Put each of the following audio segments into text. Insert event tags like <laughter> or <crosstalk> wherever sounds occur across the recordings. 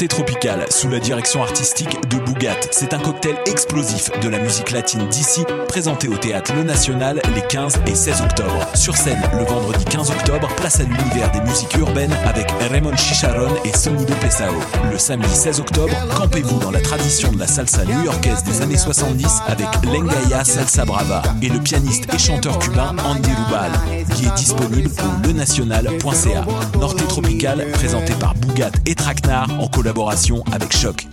Norte Tropical, sous la direction artistique de Bougat. C'est un cocktail explosif de la musique latine d'ici, présenté au théâtre Le National les 15 et 16 octobre. Sur scène, le vendredi 15 octobre, place à l'univers des musiques urbaines avec Raymond Chicharon et Sonido Pesao. Le samedi 16 octobre, campez-vous dans la tradition de la salsa new-yorkaise des années 70 avec Lengaya Salsa Brava et le pianiste et chanteur cubain Andy Rubal, qui est disponible au lenational.ca. Norte Tropical, présenté par Bougat et Traquenard en collaboration avec Choc.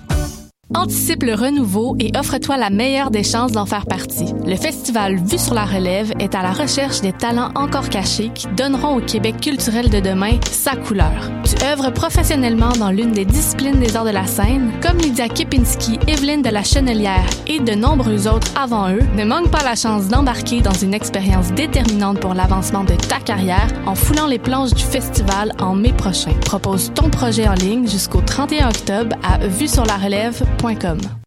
Anticipe le renouveau et offre-toi la meilleure des chances d'en faire partie. Le festival Vue sur la relève est à la recherche des talents encore cachés qui donneront au Québec culturel de demain sa couleur. Tu œuvres professionnellement dans l'une des disciplines des arts de la scène, comme Lydia Kipinski, Evelyne de la Chenelière et de nombreux autres avant eux. Ne manque pas la chance d'embarquer dans une expérience déterminante pour l'avancement de ta carrière en foulant les planches du festival en mai prochain. Propose ton projet en ligne jusqu'au 31 octobre à vue sur la relève Point com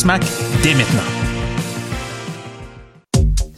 SMAC dès maintenant.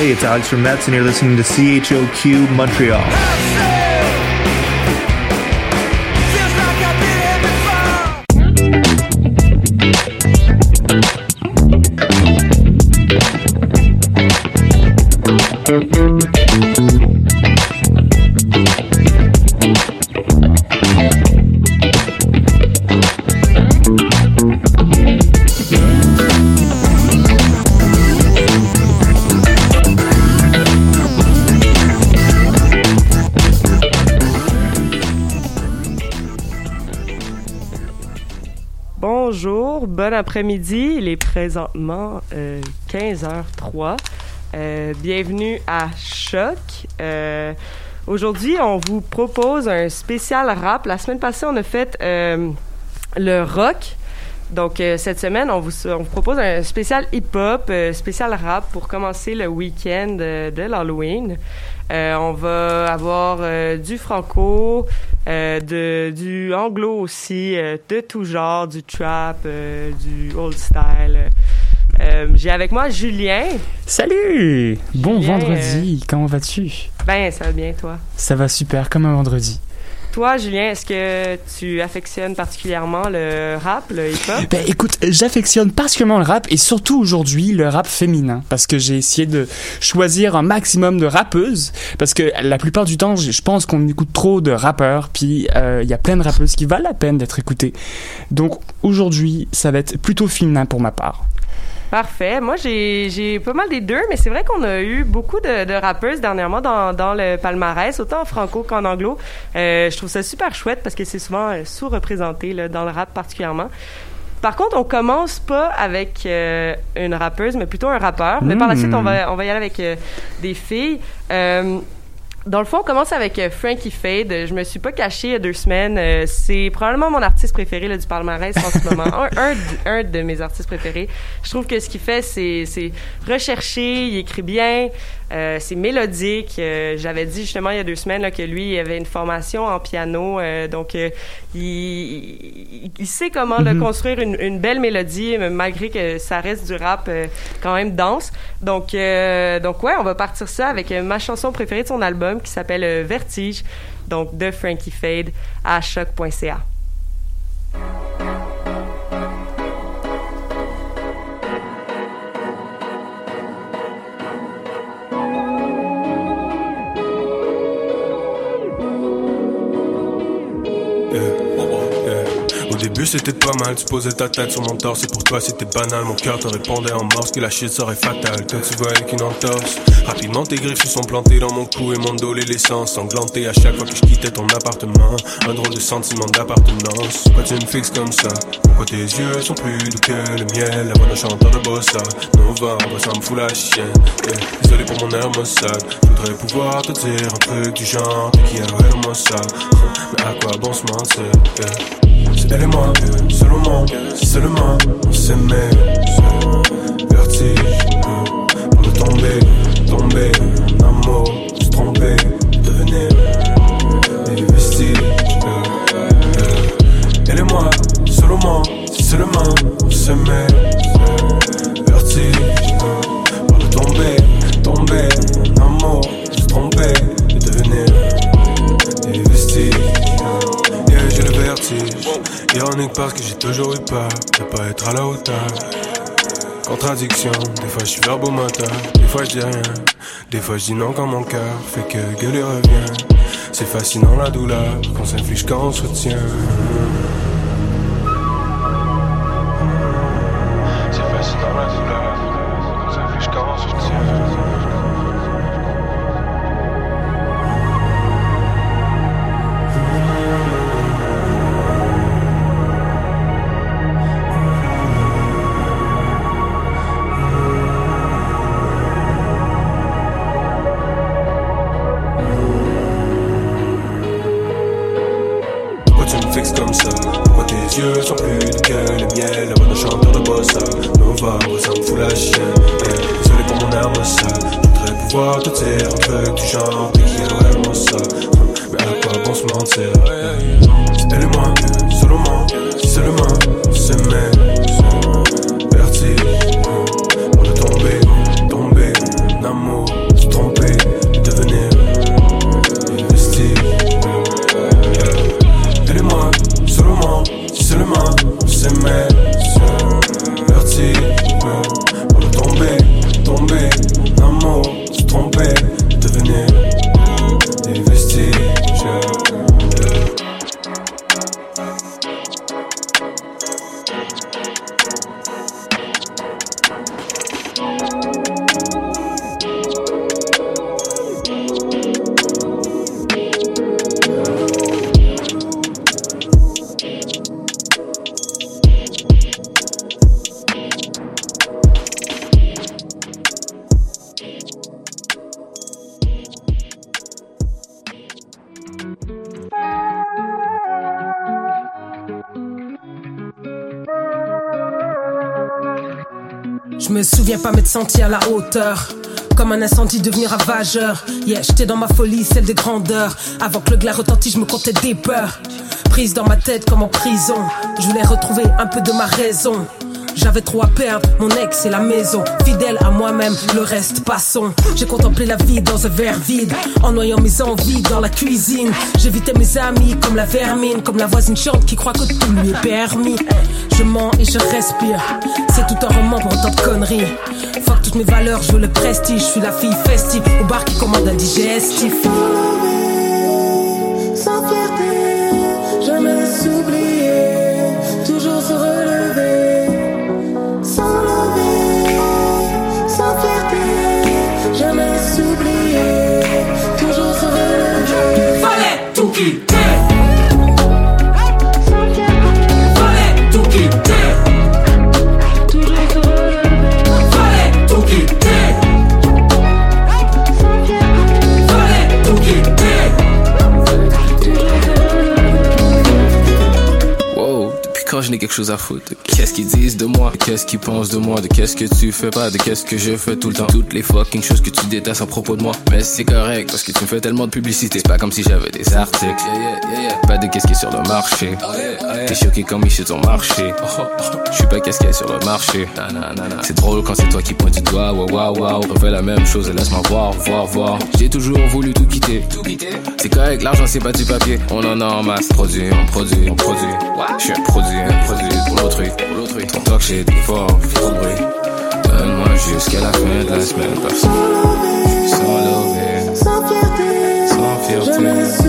Hey, it's Alex from Mets, and you're listening to CHOQ Montreal. Après-midi. Il est présentement 15h03. Euh, bienvenue à Choc. Euh, Aujourd'hui, on vous propose un spécial rap. La semaine passée, on a fait euh, le rock. Donc, euh, cette semaine, on vous, on vous propose un spécial hip-hop, euh, spécial rap pour commencer le week-end euh, de l'Halloween. Euh, on va avoir euh, du franco, euh, de, du anglo aussi, de tout genre, du trap, du old style. Euh, J'ai avec moi Julien. Salut Bon vendredi, comment vas-tu? Ben, ça va bien, toi? Ça va super, comme un vendredi. Toi, Julien, est-ce que tu affectionnes particulièrement le rap, le hip-hop? Ben écoute, j'affectionne particulièrement le rap et surtout aujourd'hui le rap féminin parce que j'ai essayé de choisir un maximum de rappeuses parce que la plupart du temps, je pense qu'on écoute trop de rappeurs puis euh, il y a plein de rappeuses qui valent la peine d'être écoutées. Donc aujourd'hui, ça va être plutôt féminin pour ma part. Parfait. Moi, j'ai pas mal des deux, mais c'est vrai qu'on a eu beaucoup de, de rappeuses dernièrement dans, dans le palmarès, autant en franco qu'en anglo. Euh, je trouve ça super chouette parce que c'est souvent euh, sous-représenté dans le rap particulièrement. Par contre, on commence pas avec euh, une rappeuse, mais plutôt un rappeur. Mais par la suite, on va, on va y aller avec des filles. Dans le fond, on commence avec euh, Frankie Fade. Je me suis pas cachée il y a deux semaines. Euh, c'est probablement mon artiste préféré là, du palmarès en ce <laughs> moment. Un, un, de- un de mes artistes préférés. Je trouve que ce qu'il fait, c'est c'est recherché, il écrit bien, euh, c'est mélodique. Euh, J'avais dit justement il y a deux semaines là, que lui, il avait une formation en piano. euh, donc, il, il, il sait comment là, construire une, une belle mélodie, malgré que ça reste du rap quand même dense. Donc, donc ouais, on va partir ça avec ma chanson préférée de son album qui s'appelle Vertige, donc de Frankie Fade à choc.ca. c'était pas mal, tu posais ta tête sur mon torse et pour toi c'était banal, mon cœur te répondait en morse que la shit serait fatale. Quand tu vois avec une entorse. Rapidement tes griffes se sont plantées dans mon cou et mon dos les l'essence ensanglanté à chaque fois que je quittais ton appartement. Un drôle de sentiment d'appartenance. Pourquoi tu me fixes comme ça? Pourquoi tes yeux sont plus doux que le miel? La voix d'un chanteur de bossa. Novembre, ça me fout la chienne. Désolé pour mon air Je voudrais pouvoir te dire un truc du genre qui a ça Mais à quoi bon se mentir? C'est elle et moi, seulement, seulement on s'aimait Vertige, pour de tomber, tomber en amour, se tromper, devenir des vestiges. Elle et moi, seulement, seulement on s'aimait Parce que j'ai toujours eu peur de pas être à la hauteur. Contradiction, des fois je suis verbomoteur, des fois je dis rien. Des fois je dis non quand mon cœur fait que gueuler revient. C'est fascinant la douleur qu'on s'inflige quand on se retient la hauteur. Comme un incendie devenir ravageur. Yeah, j'étais dans ma folie, celle des grandeurs. Avant que le glas retentisse, je me comptais des peurs. Prise dans ma tête comme en prison. Je voulais retrouver un peu de ma raison. J'avais trop à perdre, mon ex et la maison. Fidèle à moi-même, le reste passons. J'ai contemplé la vie dans un verre vide, en noyant mes envies dans la cuisine. J'évitais mes amis comme la vermine, comme la voisine chante qui croit que tout lui est permis. Je mens et je respire, c'est tout un roman pour autant de conneries. Fuck toutes mes valeurs, je veux le prestige. Je suis la fille festive au bar qui commande un digestif. Chose à foutre Qu'est-ce qu'ils disent de moi, qu'est-ce qu'ils pensent de moi, de qu'est-ce que tu fais pas, de qu'est-ce que je fais tout le temps? Toutes les fucking choses que tu détestes à propos de moi. Mais c'est correct parce que tu me fais tellement de publicité. C'est pas comme si j'avais des articles. Pas de qu'est-ce qui est sur le marché. T'es choqué comme ils sur ton marché. Je suis pas qu'est-ce qu'il y a sur le marché. C'est drôle quand c'est toi qui pointe du doigt. Waouh, waouh, waouh. Refais la même chose et laisse-moi voir, voir, voir. J'ai toujours voulu tout quitter. C'est correct, l'argent c'est pas du papier. On en a en masse. Produit, on produit, on produit. Je suis un produit, un produit pour l'autrui. Pour l'autrui. Ton talk shit, fort, trop de bruit. Donne-moi jusqu'à la fin de la semaine. Personne. Sans lever, Sans fierté, sans fierté.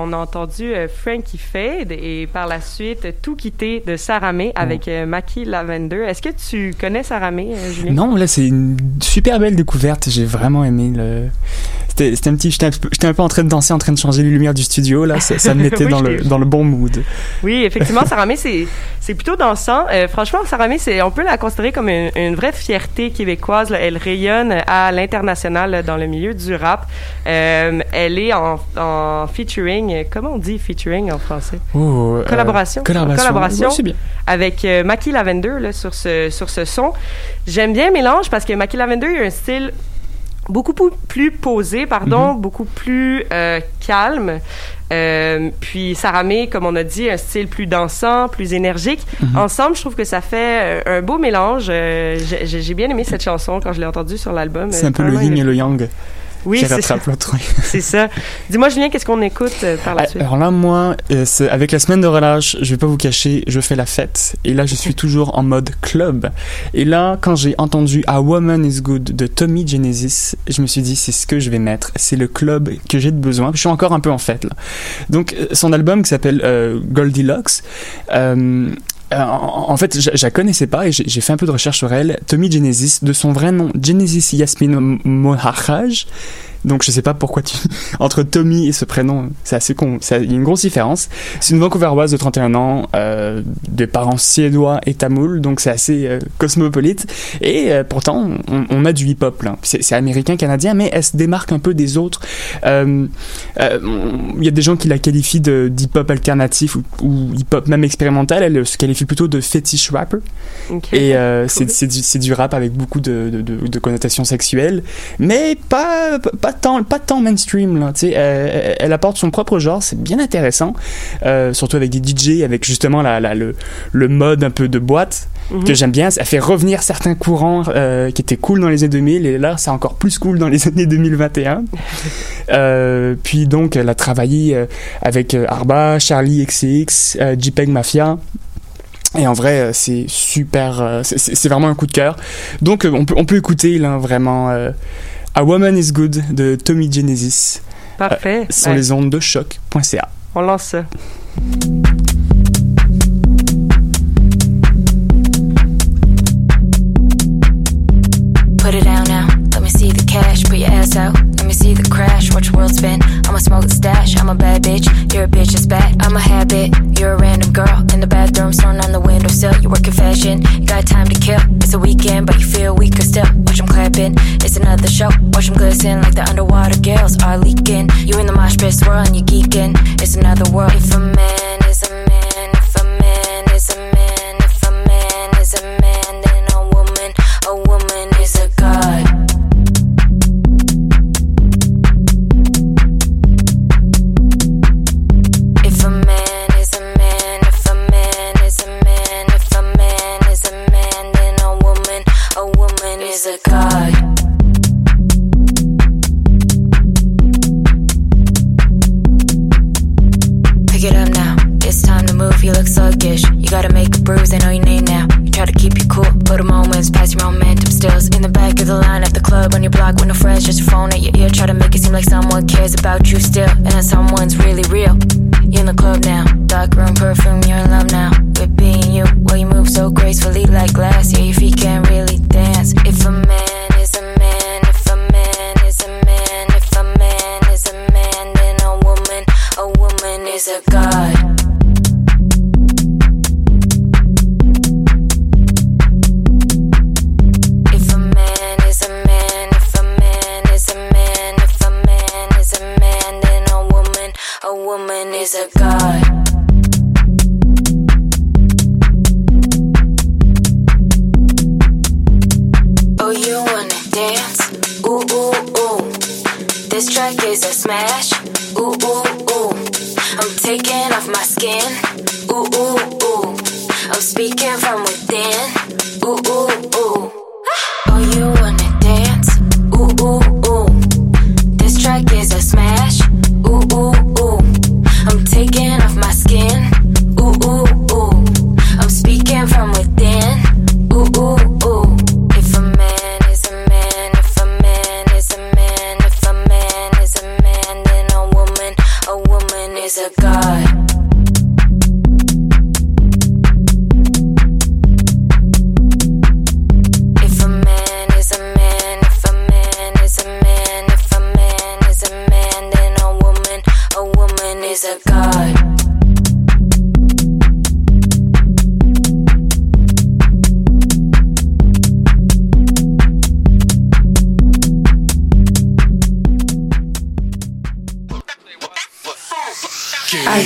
On a entendu euh, Frankie Fade et par la suite Tout quitter de Sarah May avec euh, Maki Lavender. Est-ce que tu connais Sarah May, euh, Julien? Non, là, c'est une super belle découverte. J'ai vraiment aimé le. C'était un petit. J'étais un, un peu en train de danser, en train de changer les lumières du studio. Là, ça, ça me <laughs> mettait Oui, dans, le, l'ai- dans le bon mood. Oui, effectivement, Sarah May, c'est, plutôt dansant. Euh, franchement, c'est, on peut la considérer comme une, une vraie fierté québécoise. là. Elle rayonne à l'international dans le milieu du rap. Euh, elle est en, en featuring, comment on dit featuring en français? Oh, euh, Collaboration. collaboration. Collaboration. C'est bien. avec euh, Maki Lavender là, sur, ce, sur ce son. J'aime bien le mélange parce que Maki Lavender il a un style beaucoup plus posé, pardon, Mhm. beaucoup plus euh, calme. Euh, puis Sarah May, comme on a dit, un style plus dansant, plus énergique. Mhm. Ensemble, je trouve que ça fait euh, un beau mélange. Euh, j'ai- bien aimé cette chanson quand je l'ai entendue sur l'album. C'est un peu le yin et le yang Oui, c'est l'autre. <laughs> c'est ça. Dis-moi, Julien, qu'est-ce qu'on écoute euh, par la suite? Alors là, moi, euh, avec la semaine de relâche, je vais pas vous cacher, je fais la fête. Et là, je suis <laughs> toujours en mode club. Et là, quand j'ai entendu A Woman is Good de Tommy Genesis, je me suis dit, c'est ce que je vais mettre. C'est le club que j'ai de besoin. Je suis encore un peu en fête, là. Donc, euh, son album qui s'appelle euh, Goldilocks, euh, en fait, je, je la connaissais pas et j'ai fait un peu de recherche sur elle. Tommy Genesis, de son vrai nom, Genesis Yasmin Mohajaj. Donc je sais pas pourquoi tu <laughs> entre Tommy et ce prénom, c'est assez con, il y a une grosse différence. C'est une Vancouveroise de 31 ans, euh, de parents suédois et tamouls, donc c'est assez euh, cosmopolite. Et euh, pourtant, on, on a du hip-hop là. C'est américain, canadien, mais elle se démarque un peu des autres. Euh, Il y a des gens qui la qualifient de d'hip-hop alternatif ou, ou hip-hop même expérimental. Elle se qualifie plutôt de fetish rapper. Et Cool. c'est c'est du, rap avec beaucoup de, de, de, de connotations sexuelles, mais pas, pas, tant, pas tant mainstream. Là, tu sais. elle, elle apporte son propre genre, c'est bien intéressant, euh, surtout avec des DJ, avec justement la, la, le, le mode un peu de boîte Mhm. que j'aime bien. Elle fait revenir certains courants euh, qui étaient cool dans les années 2000, et là, c'est encore plus cool dans les <laughs> années 2021. <laughs> Euh, puis donc, elle a travaillé euh, avec euh, Arba, Charlie XCX, euh, JPEG Mafia. Et en vrai, euh, c'est super. euh, c'est- vraiment un coup de cœur. Donc, euh, on peut, on peut écouter là vraiment euh, A Woman is Good de Tommy Genesis Parfait. sur Ben, les ondes de choc.ca. On lance. Put it down now. Let me see the cash. Put your ass out. Let me see the crash. Watch the world spin. I'ma smoke the stash. I'm a bad bitch. You're a bitch it's bad. I'm a habit. You're a random girl in the bathroom, thrown on the windowsill. You work in fashion. You got time to kill. It's a weekend, but you feel weaker still. Watch them clapping. It's another show. Watch them glisten like the underwater gills are leaking. You in the mosh pit swirling. You geeking. It's another world. If a man is a man, your momentum stills. In the back of the line at the club, on your block with no friends, just your phone at your ear. Try to make it seem like someone cares about you still, and that someone's really real. You're in the club now, dark room perfume, you're in love now. With being you, well, you move so gracefully like glass. Yeah, your feet can't really dance. If a man is a man, if a man is a man, if a man is a man, then a woman, a woman is a god.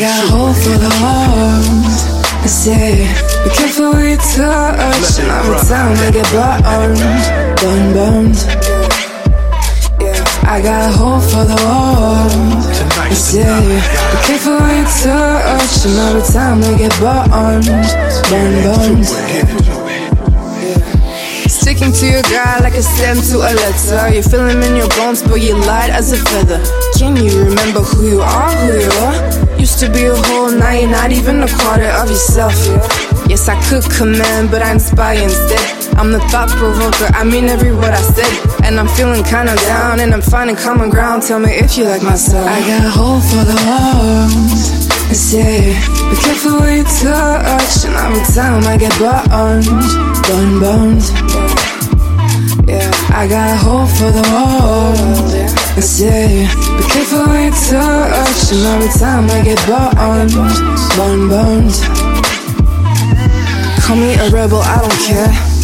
I got hope for the world. I say, be careful where you touch. And every time I get burned, burned, burned. Yeah, I got hope for the world. I say, be careful where you touch. And every time I get burned, burned, burned. Sticking to your guy like a stem to a letter. You feel him in your bones, but you light as a feather. Can you remember who you are, who you are? To be a whole, you're not even a quarter of yourself. Yes, I could command, but I inspire instead. I'm the thought provoker, I mean every word I said. And I'm feeling kinda down, and I'm finding common ground. Tell me if you like my style. I got hope for the world. I say, be careful where you touch. And every time I get burned, burned, burned. Yeah, I got hope for the world. I say, be careful where you touch. And every time I get burned, burned, burned. Call me a rebel, I don't care.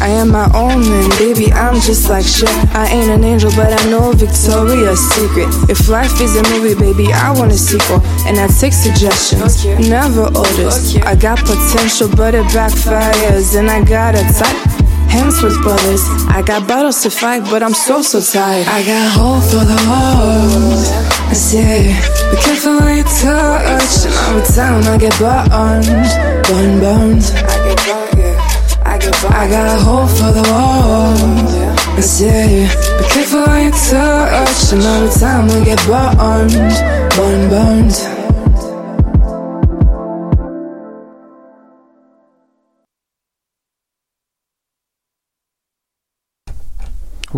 I am my own man, baby, I'm just like shit. I ain't an angel, but I know Victoria's Secret. If life is a movie, baby, I want a sequel. And I take suggestions, never orders. I got potential, but it backfires. And I got a type. Hemsworth brothers, I got battles to fight, but I'm so so tired. I got hope for the world. I say, be careful where you touch. And every time I get burned, burned, burned. I get. I got hope for the world. I say, be careful where you touch. And every time I get burned, burned, burned.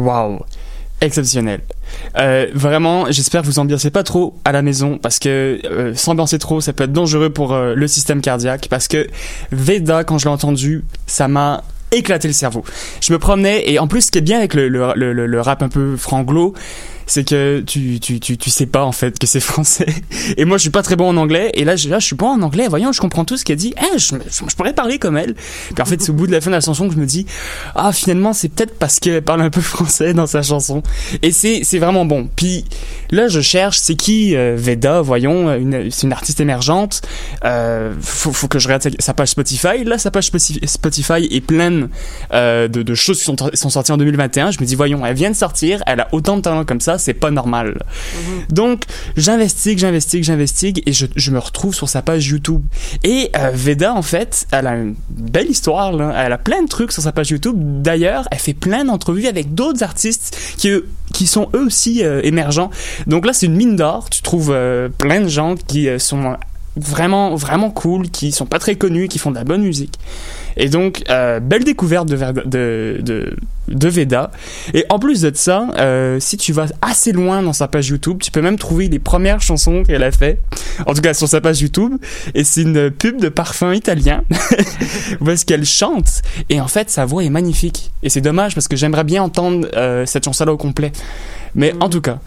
Waouh Exceptionnel. Euh, vraiment, j'espère que vous ambiancez pas trop à la maison parce que euh, s'ambiancer trop, ça peut être dangereux pour euh, le système cardiaque. Parce que Veda, quand je l'ai entendu, ça m'a éclaté le cerveau. Je me promenais et en plus, ce qui est bien avec le, le, le, le rap un peu franglo, c'est que tu, tu, tu, tu sais pas en fait que c'est <laughs> français. Et moi je suis pas très bon en anglais. Et là je, là, je suis bon en anglais. Voyons, je comprends tout ce qu'elle dit. Eh, je, je, pourrais parler comme elle. Puis en fait c'est au bout de la fin de la chanson que je me dis ah finalement c'est peut-être parce qu'elle parle un peu <laughs> français dans sa chanson. Et c'est vraiment bon. Puis là je cherche c'est qui euh, Veda. Voyons, c'est une artiste émergente. Euh, faut, faut que je regarde sa, page Spotify. Là sa page Spotify est pleine euh, de, de choses qui sont, sont sorties en 2021. Je me dis voyons, elle vient de sortir. Elle a autant de talent comme ça c'est pas normal. Mm-hmm. Donc, j'investigue, j'investigue, j'investigue et je, je, me retrouve sur sa page YouTube. Et euh, Veda, en fait, elle a une belle histoire, là. Elle a plein de trucs sur sa page YouTube. D'ailleurs, elle fait plein d'entrevues avec d'autres artistes qui, qui sont eux aussi euh, émergents. Donc là, c'est une mine d'or. Tu trouves euh, plein de gens qui sont vraiment vraiment cool qui sont pas très connus qui font de la bonne musique et donc euh, belle découverte de, de, de, de Veda. Et en plus de ça euh, si tu vas assez loin dans sa page YouTube tu peux même trouver les premières chansons qu'elle a fait. En tout cas sur sa page YouTube. Et c'est une pub de parfum italien. <laughs> Est-ce qu'elle chante. Et en fait sa voix est magnifique. Et c'est dommage parce que j'aimerais bien entendre euh, cette chanson là au complet. Mais en tout cas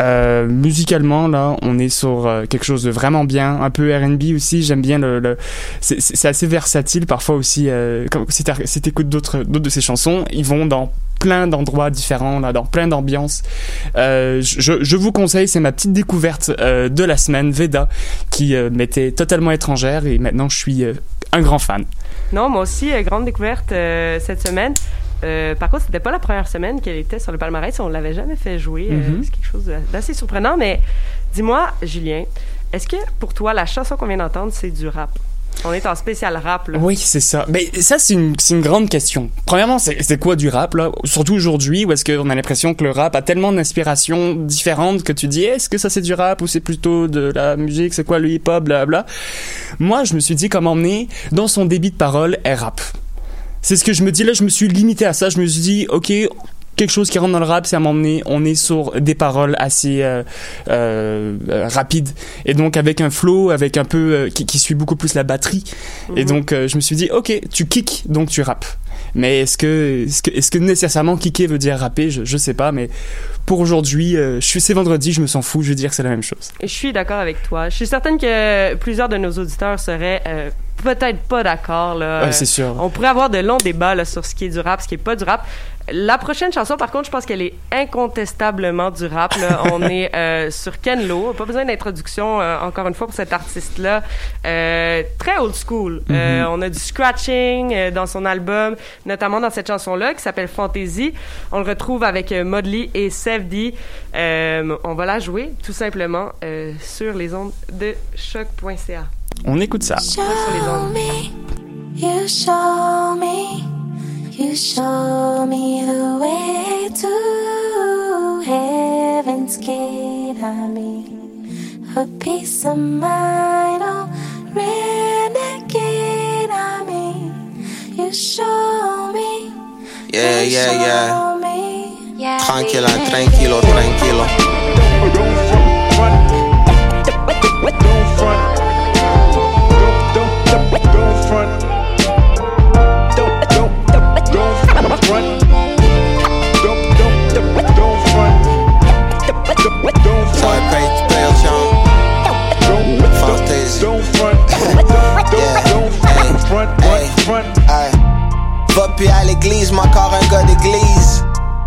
euh, musicalement, là, on est sur euh, quelque chose de vraiment bien, un peu R&B aussi. J'aime bien le, c'est assez versatile parfois aussi. Euh, si t'écoutes d'autres d'autres de ses chansons, ils vont dans plein d'endroits différents, dans plein d'ambiances. Je, vous conseille, c'est ma petite découverte de la semaine, Veda, qui m'était totalement étrangère et maintenant je suis un grand fan. Non, moi aussi, grande découverte cette semaine. Euh, par contre, c'était pas la première semaine qu'elle était sur le palmarès. On l'avait jamais fait jouer. Mm -hmm. euh, c'est quelque chose d'assez surprenant. Mais dis-moi, Julien, est-ce que pour toi, la chanson qu'on vient d'entendre, c'est du rap? On est en spécial rap, là. Oui, c'est ça. Mais ça, c'est une, une grande question. Premièrement, c'est quoi du rap, là? Surtout aujourd'hui, où est-ce qu'on a l'impression que le rap a tellement d'inspirations différentes que tu dis, est-ce que ça c'est du rap ou c'est plutôt de la musique? C'est quoi le hip-hop, bla Moi, je me suis dit, comme emmener, dans son débit de parole, elle rap c'est ce que je me dis. Là je me suis limité à ça. Je me suis dit ok quelque chose qui rentre dans le rap c'est à m'emmener. On est sur des paroles assez euh, euh, rapides. Et donc avec un flow avec un peu euh, qui, qui, suit beaucoup plus la batterie. Mm -hmm. et donc je me suis dit ok tu kicks donc tu rappes. Mais est-ce que est-ce que, est que nécessairement kicker veut dire rapper? Je, je sais pas mais pour aujourd'hui je suis c'est vendredi je me sens fou je veux dire que c'est la même chose. Je suis d'accord avec toi. Je suis certaine que plusieurs de nos auditeurs seraient peut-être pas d'accord là. Ouais, c'est sûr. On pourrait avoir de longs débats là, sur ce qui est du rap, ce qui est pas du rap. La prochaine chanson, par contre, je pense qu'elle est incontestablement du rap. Là. <laughs> On est euh, sur Ken Lo. Pas besoin d'introduction, euh, encore une fois, pour cet artiste-là. Euh, très old school. Euh, on a du scratching euh, dans son album, notamment dans cette chanson-là qui s'appelle Fantasy. On le retrouve avec euh, Modley et Sevdi. Euh, on va la jouer, tout simplement, euh, sur les ondes de choc.ca. On écoute ça. Sur les. You show me, you show me the way to heaven's gate. I mean, a peace of mind, oh, renegade. I mean, you show me, Yeah, you yeah, yeah. show me. Yeah, Tranquila, baby. tranquilo, Va puis à l'église, un gars d'église.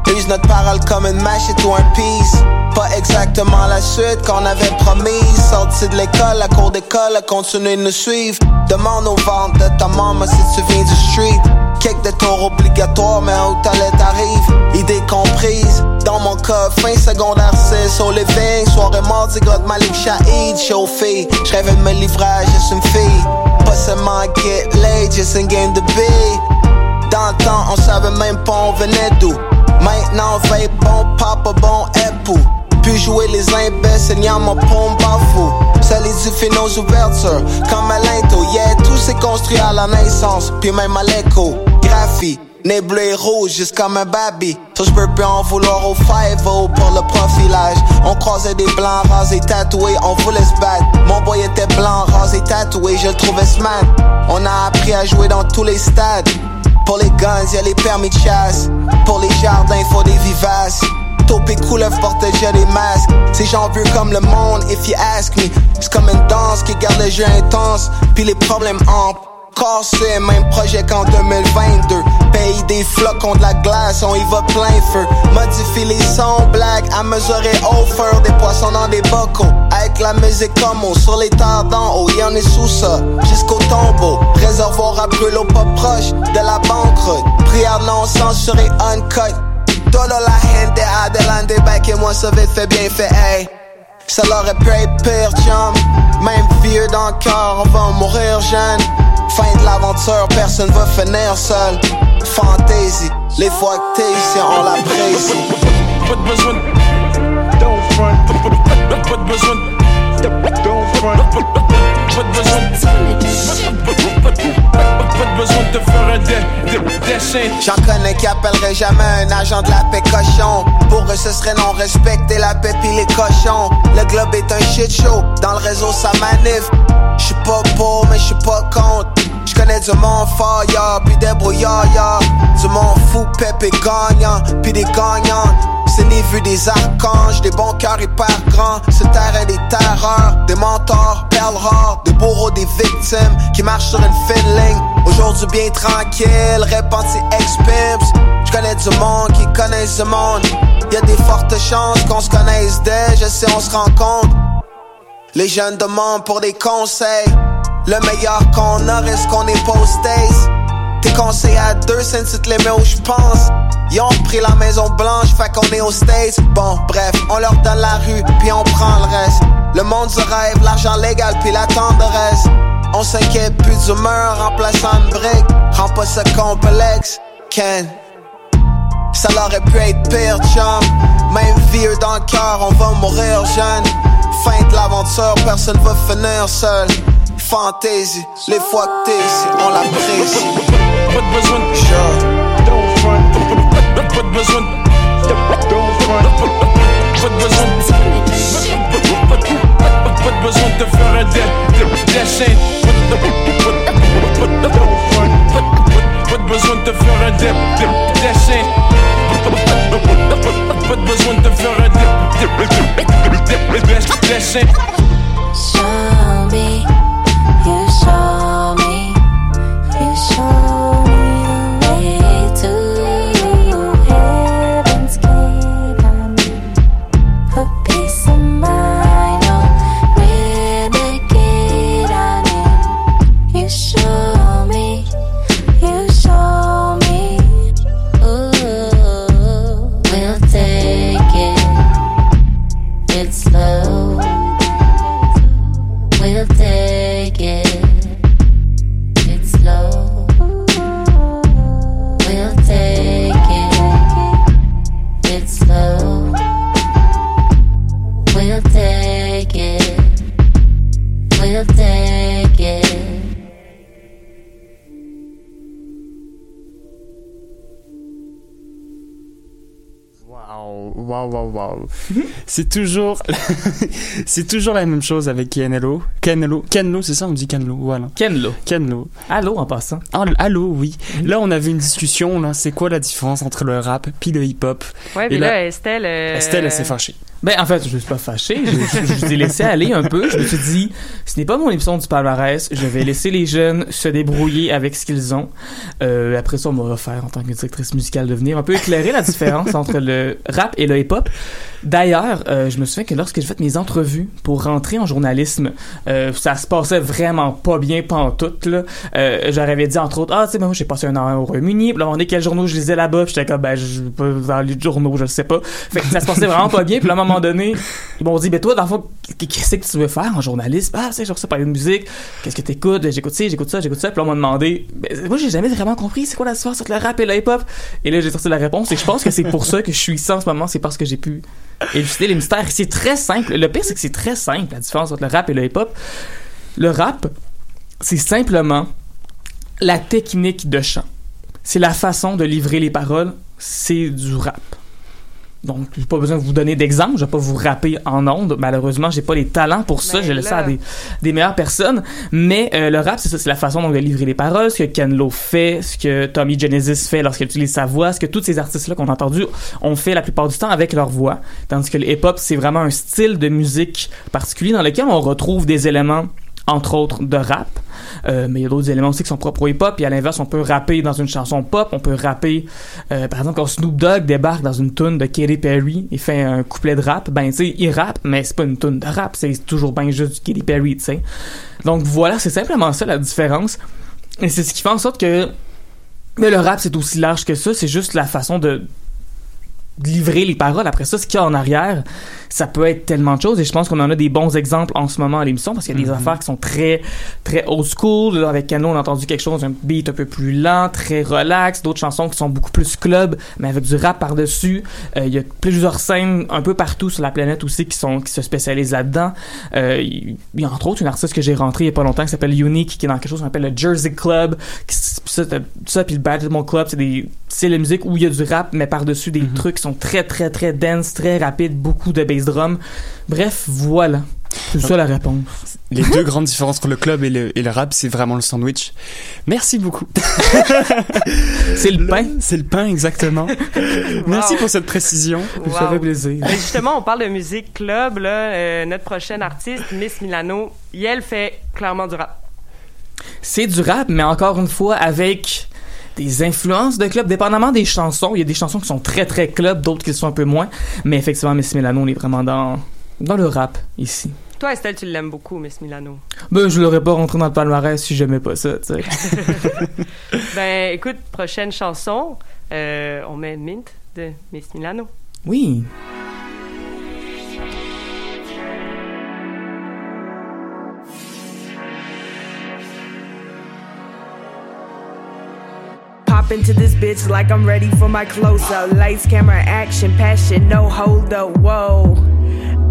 Use notre parole comme une mâche et toi un piece. Pas exactement la suite qu'on avait promise. Sorti de l'école, la cour d'école, a continué de nous suivre. Demande aux ventes de ta maman si tu viens du street. Kick de tour obligatoire, mais où t'allais t'arrive. Idée comprise. Dans mon cas, fin secondaire 6 au living. Soirée mardi, de Malik Shahid, chauffé. J'rêvais de me livrer à juste une fille. Pas seulement get laid, just une game de billes. Dans le temps, on savait même pas on venait d'où. Maintenant, veille bon papa, bon époux. Puis jouer les imbéciles, y'a mon pompe bafou. Ça les fait nos ouvertures, comme à. Yeah, tout s'est construit à la naissance, puis même à l'écho. Graphie, nez bleu et rouge, juste comme un baby. Ça, j'peux plus en vouloir au 5 pour le profilage. On croisait des blancs rasés tatoués, on voulait se battre. Mon boy était blanc rasé tatoué, je le trouvais smart. On a appris à jouer dans tous les stades. Pour les guns, y'a les permis de chasse. Pour les jardins, faut des vivaces. Taupe couleur porte déjà des masques. Ces gens vieux comme le monde, if you ask me. C'est comme une danse qui garde le jeu intense. Puis les problèmes en cassé, même projet qu'en 2022. Pays des flocons de la glace, on y va plein feu. Modifie les sons, blagues à mesurer au feu. Des poissons dans des bocaux. Avec la musique comme on sur les terres d'en haut, y'en est sous ça. Jusqu'au tombeau, réservoir à brûlot pas proche de la banqueroute. Prière non censurée, uncut. Todo la gente adelante, back et moi ça vite fait bien fait, hey. Ça l'aurait pu être pire, chum. Même vieux dans le cœur, on va mourir jeune. Fin de l'aventure, personne va finir seul. Fantasy, les fois que t'es ici, on l'apprécie. Pas de besoin Don't front. Pas de besoin Don't front. Pas de besoin de-. J'en connais qui appelleraient jamais un agent de la paix cochon. Pour eux, ce serait non respecter la paix pis les cochons. Le globe est un shit show, dans le réseau ça manif. J'suis pas pour, mais j'suis pas contre. J'connais du monde fort, ya, pis des brouillards, ya. Du monde fou, pep et gagnant, pis des gagnants. C'est ni vu des archanges, des bons cœurs hyper grands. Ce terrain des terreurs, des mentors, perles rares, des bourreaux, des victimes qui marchent sur une fine ligne. Aujourd'hui bien tranquille, répandis ex-pimps. J'connais du monde qui connaissent du monde. Y a des fortes chances qu'on se connaisse dès, je sais on se rencontre. Les jeunes demandent pour des conseils. Le meilleur qu'on a reste qu'on est States. Tes conseils à deux, c'est une petite limite où j'pense. Ils ont pris la maison blanche, fait qu'on est aux States. Bon, bref, on leur donne la rue, puis on prend le reste. Le monde du rêve, l'argent légal, puis la tendresse. On s'inquiète plus d'humeur, remplaçant une brique. Rends pas complexe, Ken. Ça l'aurait pu être pire, chum. Même vieux dans le cœur, on va mourir jeune. Fin de l'aventure, personne va finir seul. Fantasy, les fois que t'es on l'apprécie. Pas de besoin de-. Pas de besoin. Pas de besoin de- Pas de besoin de te faire un dessin. Pas de besoin de te faire un dessin. Pas de besoin de te faire un dé- dé- dé- dé- dessin. show me, you show c'est toujours, <laughs> c'est toujours la même chose avec Kenelo. Kenelo, Kenlo, c'est ça, on dit Kenlo, voilà. Kenlo. Kenlo. Allô, en passant. Ah, allô, oui. Là, on avait une discussion, là, c'est quoi la différence entre le rap puis le hip-hop? Ouais, Et mais là, Estelle. euh, Estelle, elle s'est fâchée. Ben, en fait, je ne suis pas fâché. Je, je, je vous ai laissé aller un peu. Je me suis dit, ce n'est pas mon émission du palmarès. Je vais laisser les jeunes se débrouiller avec ce qu'ils ont. Euh, après ça, on va refaire, en tant que directrice musicale, de venir un peu éclairer la différence entre le rap et le hip-hop. D'ailleurs, euh, je me souviens que lorsque j'ai fait mes entrevues pour rentrer en journalisme, euh, ça se passait vraiment pas bien pantoute, là. Euh, j'aurais dit, entre autres, ah, tu sais, ben, moi, j'ai passé un an au Royaume-Uni. Puis là, on est quel journaux je lisais là-bas? Puis j'étais comme, ben, je pas dans les journaux, je sais pas. Fait que ça se passait vraiment pas bien. Puis là, à un moment donné, ils m'ont dit, ben, toi, dans le fond, qu'est-ce que tu veux faire en journalisme? Ah, sais, genre ça, parler de musique. Qu'est-ce que t'écoutes? J'écoute ça, j'écoute ça, j'écoute ça. Puis là, on m'a demandé, ben, moi, j'ai jamais vraiment compris c'est quoi la différence entre le rap et le hip-hop. Et là, j'ai sorti la réponse. Et je pense que c'est pour ça que je suis ici en ce moment. C'est parce que j'ai pu élucider les mystères. C'est très simple. Le pire, c'est que c'est très simple, la différence entre le rap et le hip-hop. Le rap, c'est simplement la technique de chant. C'est la façon de livrer les paroles. C'est du rap. Donc, j'ai pas besoin de vous donner d'exemple. Je vais pas vous rapper en ondes. Malheureusement, j'ai pas les talents pour ça. J'ai laissé là. à des, des meilleures personnes. Mais euh, le rap, c'est ça. C'est la façon donc, de livrer les paroles. Ce que Ken Lo fait, ce que Tommy Genesis fait lorsqu'il utilise sa voix, ce que tous ces artistes-là qu'on a entendus ont fait la plupart du temps avec leur voix. Tandis que le hip-hop, c'est vraiment un style de musique particulier dans lequel on retrouve des éléments entre autres de rap, Euh, mais il y a d'autres éléments aussi qui sont propres au hip-hop. Et à l'inverse, on peut rapper dans une chanson pop, on peut rapper, euh, par exemple, quand Snoop Dogg débarque dans une tune de Katy Perry et fait un couplet de rap, ben tu sais, il rappe, mais c'est pas une tune de rap, c'est toujours bien juste du Katy Perry, tu sais. Donc voilà, c'est simplement ça la différence. Et c'est ce qui fait en sorte que mais le rap, c'est aussi large que ça. C'est juste la façon de de livrer les paroles. Après ça, ce qu'il y a en arrière, ça peut être tellement de choses. Et je pense qu'on en a des bons exemples en ce moment à l'émission parce qu'il y a des Mhm. affaires qui sont très, très old school. Là, avec Cano, on a entendu quelque chose, un beat un peu plus lent, très relax. D'autres chansons qui sont beaucoup plus club, mais avec du rap par-dessus. Euh, Il y a plusieurs scènes un peu partout sur la planète aussi qui sont, qui se spécialisent là-dedans. Euh, Il il y a entre autres une artiste que j'ai rentrée il y a pas longtemps qui s'appelle Unique, qui est dans quelque chose qu'on appelle le Jersey Club. Qui, ça, t'as- ça puis le Baltimore Club, c'est des, c'est la musique où il y a du rap, mais par-dessus des trucs qui sont très, très, très dense, très rapides, beaucoup de bass drum. Bref, voilà. C'est ça la réponse. Les deux grandes différences entre le club et le, et le rap, c'est vraiment le sandwich. Merci beaucoup. <laughs> c'est le pain. C'est le pain, exactement. Merci pour cette précision. Ça fait plaisir. Ben, justement, on parle de musique club. Là, Euh, notre prochaine artiste, Miss Milano, elle fait clairement du rap. C'est du rap, mais encore une fois, avec des influences de club, dépendamment des chansons. Il y a des chansons qui sont très, très club, d'autres qui le sont un peu moins. Mais effectivement, Miss Milano, on est vraiment dans, dans le rap ici. Toi, Estelle, tu l'aimes beaucoup, Miss Milano. Ben, je l'aurais pas rentré dans le palmarès si j'aimais pas ça, tu sais. <laughs> ben, écoute, prochaine chanson, euh, on met Mint de Miss Milano. Oui. Pop into this bitch like I'm ready for my close up. Lights, camera, action, passion, no hold up. Whoa.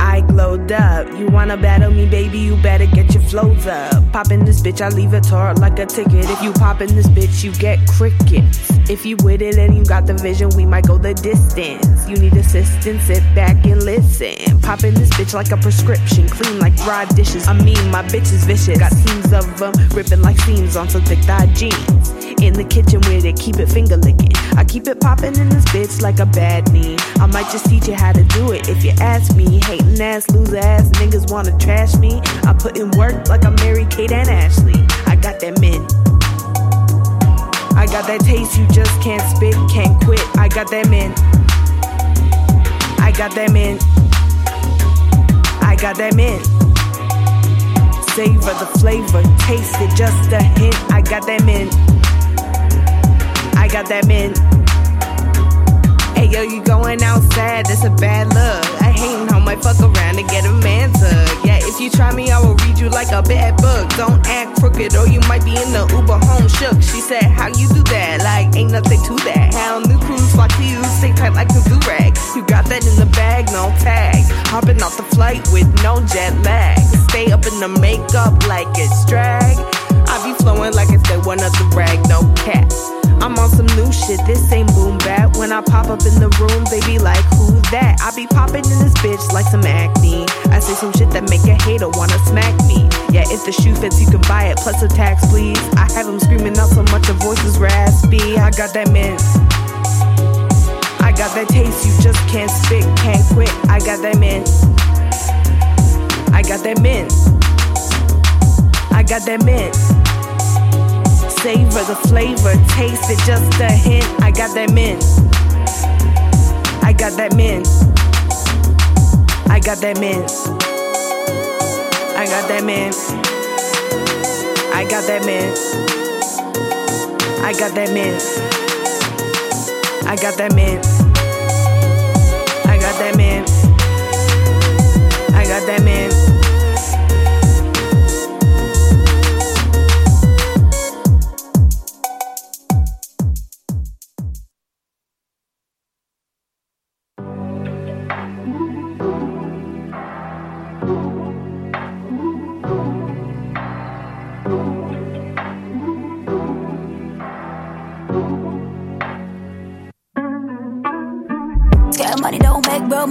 I glowed up. You wanna battle me, baby? You better get your flows up. Pop in this bitch, I leave it tart like a ticket. If you pop in this bitch, you get crickets. If you with it and you got the vision, we might go the distance. You need assistance, sit back and listen. Pop in this bitch like a prescription, clean like dry dishes. I mean, my bitch is vicious. Got teams of them, ripping like seams on some thick thigh jeans. In the kitchen with it, keep it finger licking. I keep it popping in this bitch like a bad knee. I might just teach you how to do it if you ask me. Hating ass, loser ass niggas wanna trash me. I put in work like I'm Mary Kate and Ashley. I got that mint. I got that taste you just can't spit, can't quit. I got that mint. I got that mint. I got that mint. Savor the flavor, taste it, just a hint. I got that mint. I got that mint. Hey yo, you going outside, that's a bad look. How I fuck around to get a man tug. Yeah, if you try me, I will read you like a bad book. Don't act crooked or you might be in the Uber home shook. She said, How you do that? Like, ain't nothing to that. How new crews flock to you, stay tight like a do rag. You got that in the bag, no tags. Hopping off the flight with no jet lag. Stay up in the makeup like it's drag. I be flowing like it's the one of the rag, no cap. I'm on some new shit, this ain't boom bap. When I pop up in the room, they be like, who that? I be popping in this bitch like some acne. I say some shit that make a hater wanna smack me. Yeah, if the shoe fits, you can buy it, plus a tax, please. I have them screaming out so much, your voice is raspy. I got that mint. I got that taste, you just can't spit, can't quit. I got that mint. I got that mint. I got that mint. Savor the flavor, taste it, just a hint. I got that mint. I got that mint. I got that mint. I got that mint. I got that mint. I got that mint. I got that mint. I got that mint. I got that mint.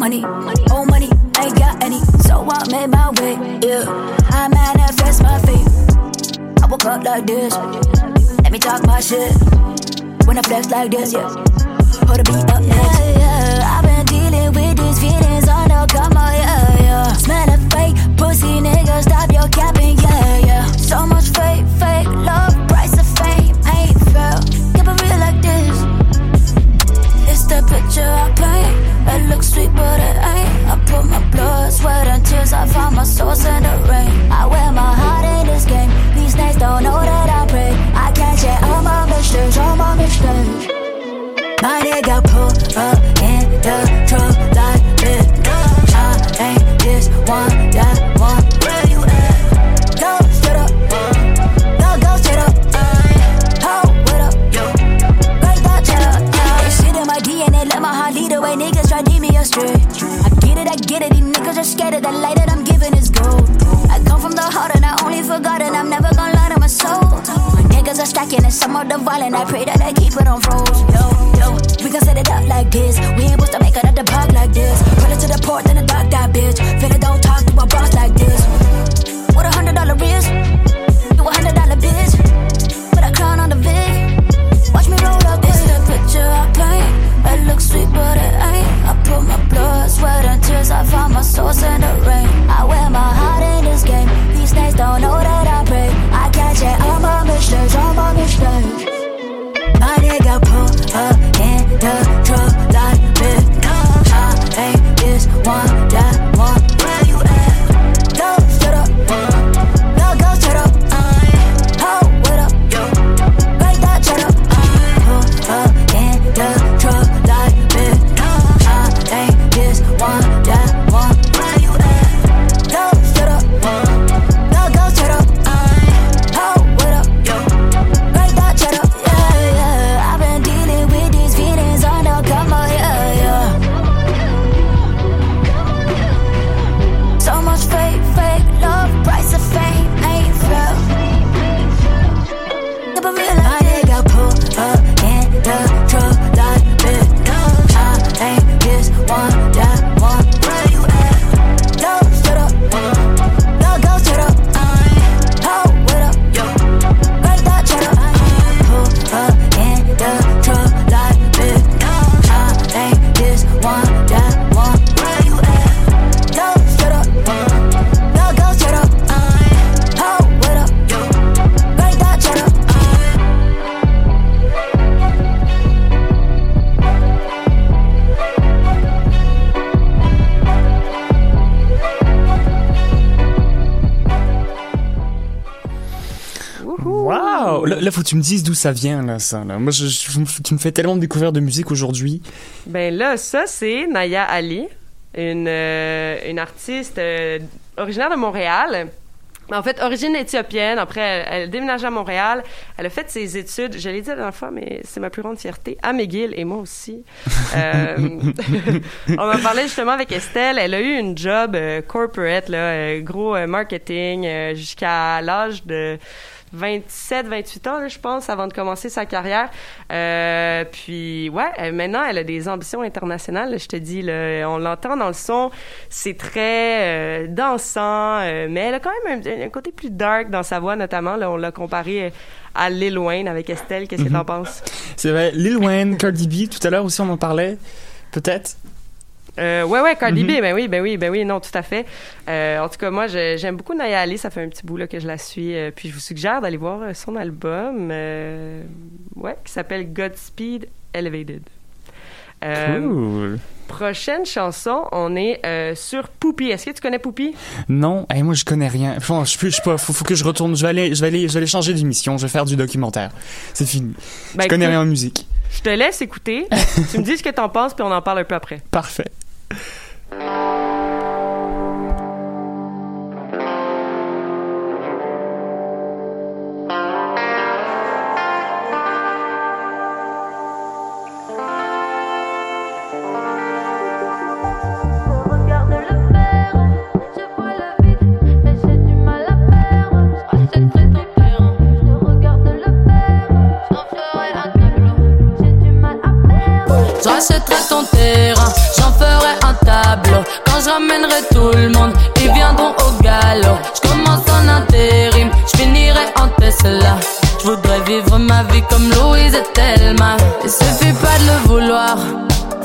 Money. Money, old money, ain't got any. So I made my way, yeah. I manifest my fate. I woke up like this. Let me talk my shit. When I flex like this, yeah. Hold the beat up next. Yeah, yeah. I've been dealing with these feelings on the come yeah, yeah. Smell of fake pussy, nigga. Stop your capping, yeah, yeah. So much fake, fake love, price of fame ain't fair. Keep it real like this. It's the picture I paint. It looks sweet, but it ain't. I put my blood, sweat, and tears. I found my source in the rain. I wear my heart in this game. These snakes don't know that I pray. I can't share all my mistakes, all my mistakes. My nigga pull up in the truck like this. I ain't this one, that one. I get it, I get it. These niggas are scared of the light that I'm giving is gold. I come from the heart and I only forgot and I'm never gonna lie to my soul. My niggas are stacking and some of the violent. I pray that I keep it on froze. Yo, yo, we can set it up like this. We ain't supposed to make it at the park like this. Pull it to the port, then tu me dises d'où ça vient, là, ça. Là. Moi, je, je- tu me fais tellement découvrir de musique aujourd'hui. Ben là, ça, c'est Naya Ali, une, euh, une artiste euh, originaire de Montréal. En fait, origine éthiopienne. Après, elle, elle déménage à Montréal. Elle a fait ses études, je l'ai dit la dernière fois, mais c'est ma plus grande fierté, à McGill, et moi aussi. <laughs> Euh, <laughs> on en parlait justement avec Estelle. Elle a eu une job euh, corporate, là, euh, gros marketing, jusqu'à l'âge de 27, 28 ans, là, je pense, avant de commencer sa carrière. Euh, puis, ouais, euh, maintenant, elle a des ambitions internationales. je te dis, là, on l'entend dans le son. C'est très euh, dansant, euh, mais elle a quand même un, un côté plus dark dans sa voix, notamment. Là, on l'a comparé euh, à Lil Wayne avec Estelle. Qu'est-ce que Mhm. t'en penses? C'est vrai, Lil Wayne, Cardi B, tout à l'heure aussi, on en parlait. Peut-être. Euh, ouais, ouais, Cardi Mhm. Ben oui, ben oui, ben oui, non, tout à fait. Euh, en tout cas, moi, j'aime beaucoup Naya Ali, ça fait un petit bout là, que je la suis. euh, puis je vous suggère d'aller voir euh, son album, ouais, qui s'appelle Godspeed Elevated. Cool. Prochaine chanson, on est sur Poupie. Est-ce que tu connais Poupie? Non, hey, moi je connais rien. Enfin, je je peux, faut, faut que je retourne. Je vais aller, je vais aller, je vais aller changer d'émission. Je vais faire du documentaire. C'est fini. Ben, je connais écoute, rien en musique. Je te laisse écouter. <laughs> tu me dis ce que t'en penses, puis on en parle un peu après. Parfait. Thank <laughs> you. Tableau. Quand je ramènerai tout le monde, ils viendront au galop. Je commence en intérim, je finirai en Tesla. Je voudrais vivre ma vie comme Louise et Thelma. Il suffit pas de le vouloir,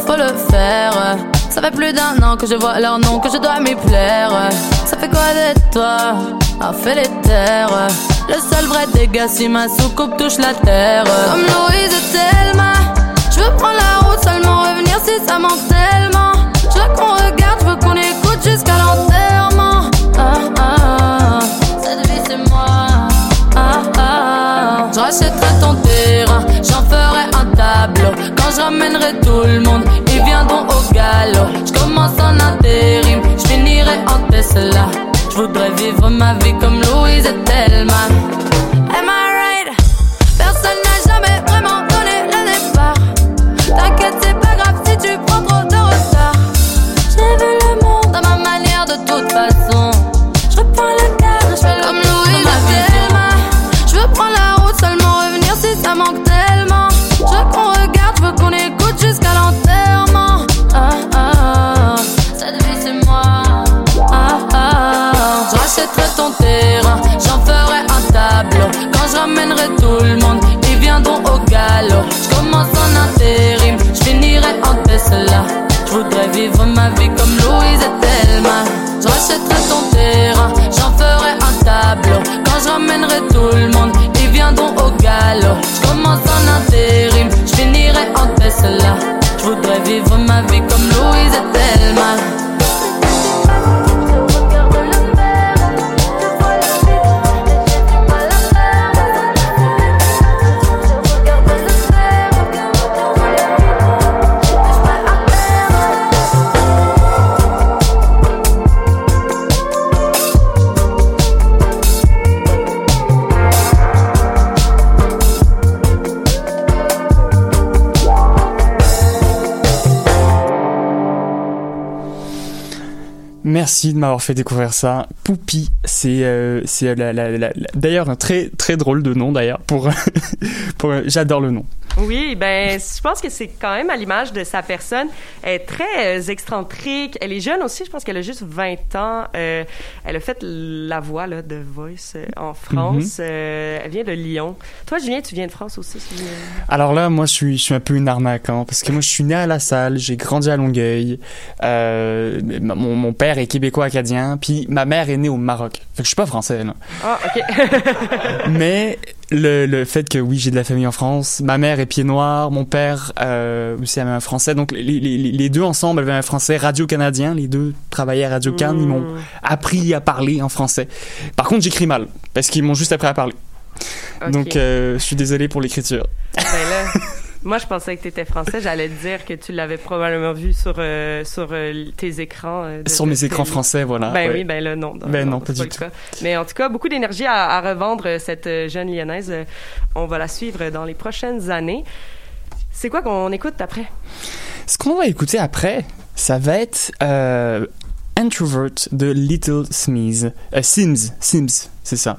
faut le faire. Ça fait plus d'un an que je vois leur nom, que je dois m'y plaire. Ça fait quoi d'être toi? Un fait les terres. Le seul vrai dégât si ma soucoupe touche la terre. Je voudrais vivre ma vie comme Louise et Thelma. Merci de m'avoir fait découvrir ça. Poupie, c'est euh, c'est d'ailleurs un très très drôle de nom d'ailleurs pour <laughs> j'adore le nom. Oui, ben, je pense que c'est quand même à l'image de sa personne. Elle est très euh, excentrique. Elle est jeune aussi. Je pense qu'elle a juste 20 ans. Euh, elle a fait la voix là, de Voice euh, en France. Mhm. Euh, elle vient de Lyon. Toi, Julien, tu viens de France aussi. si je me- Alors là, moi, je suis, je suis un peu une arnaque, hein, parce que moi, je suis né à La Salle, j'ai grandi à Longueuil. Euh, mon, mon père est québécois-acadien, puis ma mère est née au Maroc. Fait que je suis pas français, là. Ah, ok. Mais le, le fait que oui, j'ai de la famille en France, ma mère est pied noir, mon père euh, aussi avait un français, donc les, les, les- deux ensemble avaient un français radio-canadien, les deux travaillaient à Radio-Can, ils m'ont appris à parler en français. Par contre, j'écris mal, parce qu'ils m'ont juste appris à parler. Donc, euh, je suis désolé pour l'écriture. Ben là, <laughs> moi, je pensais que tu étais français. J'allais te dire que tu l'avais probablement vu sur, euh, sur euh, tes écrans. euh, de- Sur mes écrans télé. français, voilà. Ben ouais. oui, ben là, non. non, Ben non, c'est pas du tout. cas. Mais en tout cas, beaucoup d'énergie à, à revendre cette jeune lyonnaise. On va la suivre dans les prochaines années. C'est quoi qu'on écoute après? Ce qu'on va écouter après, ça va être Introvert de Little. Euh, Sims, Sims, c'est ça.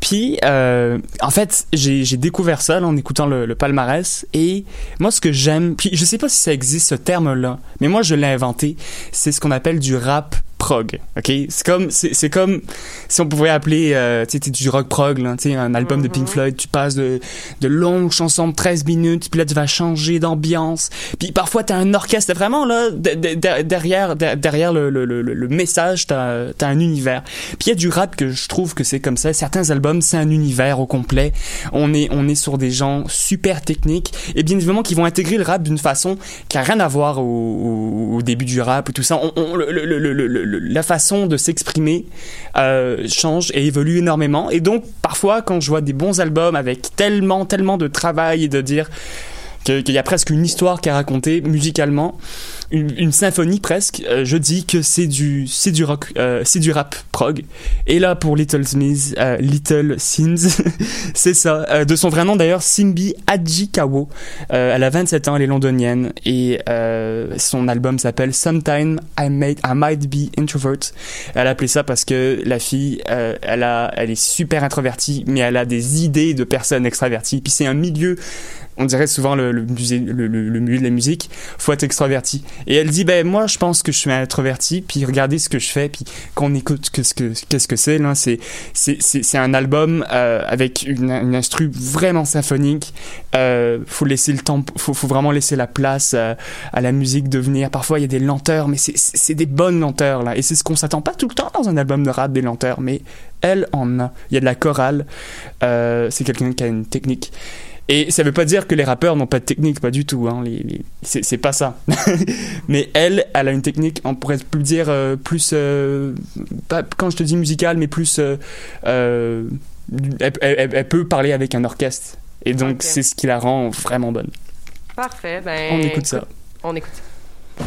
Puis, euh, en fait, j'ai j'ai découvert ça là, en écoutant le, le palmarès. Et moi, ce que j'aime, puis je sais pas si ça existe ce terme-là, mais moi, je l'ai inventé. C'est ce qu'on appelle du rap prog. Ok, c'est comme c'est c'est comme si on pouvait appeler euh, tu sais du rock prog là, tu sais un album de Pink Floyd, tu passes de de longues chansons de 13 minutes, puis là tu vas changer d'ambiance. Puis parfois t'as un orchestre vraiment là de- de- de- derrière de- derrière le, le, le, le message, t'as as un univers. Puis il y a du rap que je trouve que c'est comme ça. Certains albums c'est un univers au complet. On est on est sur des gens super techniques et bien évidemment qui vont intégrer le rap d'une façon qui a rien à voir au, au, au début du rap et tout ça. On, on- le, le, le, la façon de s'exprimer euh, change et évolue énormément. Et donc, parfois, quand je vois des bons albums avec tellement, tellement de travail et de dire qu'il y a presque une histoire qui est racontée musicalement, une, symphonie presque, euh, je dis que c'est du, c'est du rock, euh, c'est du rap prog. Et là, pour Little Smith, euh, Little Sims, <laughs> c'est ça. Euh, de son vrai nom d'ailleurs, Simbi Adjikawo. Euh, elle a 27 ans, elle est londonienne et son album s'appelle Sometime I, I Might Be Introvert. Elle a appelé ça parce que la fille, elle, a, elle est super introvertie, mais elle a des idées de personnes extraverties. Puis c'est un milieu on dirait souvent le, musée, le, milieu de la musique, faut être extraverti. Et elle dit, ben moi je pense que je suis introverti, puis regardez ce que je fais, puis qu'on écoute qu'est-ce que que c'est là, c'est c'est c'est un album euh, avec une, une instru vraiment symphonique. Euh, faut laisser le temps, faut faut vraiment laisser la place euh, à la musique de venir. Parfois il y a des lenteurs, mais c'est des bonnes lenteurs là, et c'est ce qu'on s'attend pas tout le temps dans un album de rap des lenteurs, mais elle en a. Il y a de la chorale. C'est quelqu'un qui a une technique. Et ça veut pas dire que les rappeurs n'ont pas de technique, pas du tout. Hein. Les, les- c'est, pas ça. <laughs> mais elle, elle a une technique, on pourrait plus dire euh, plus, euh, pas quand je te dis musicale, mais plus, euh, elle, elle- elle peut parler avec un orchestre. Et donc c'est ce qui la rend vraiment bonne. Parfait. Ben, On écoute ça. On écoute ça.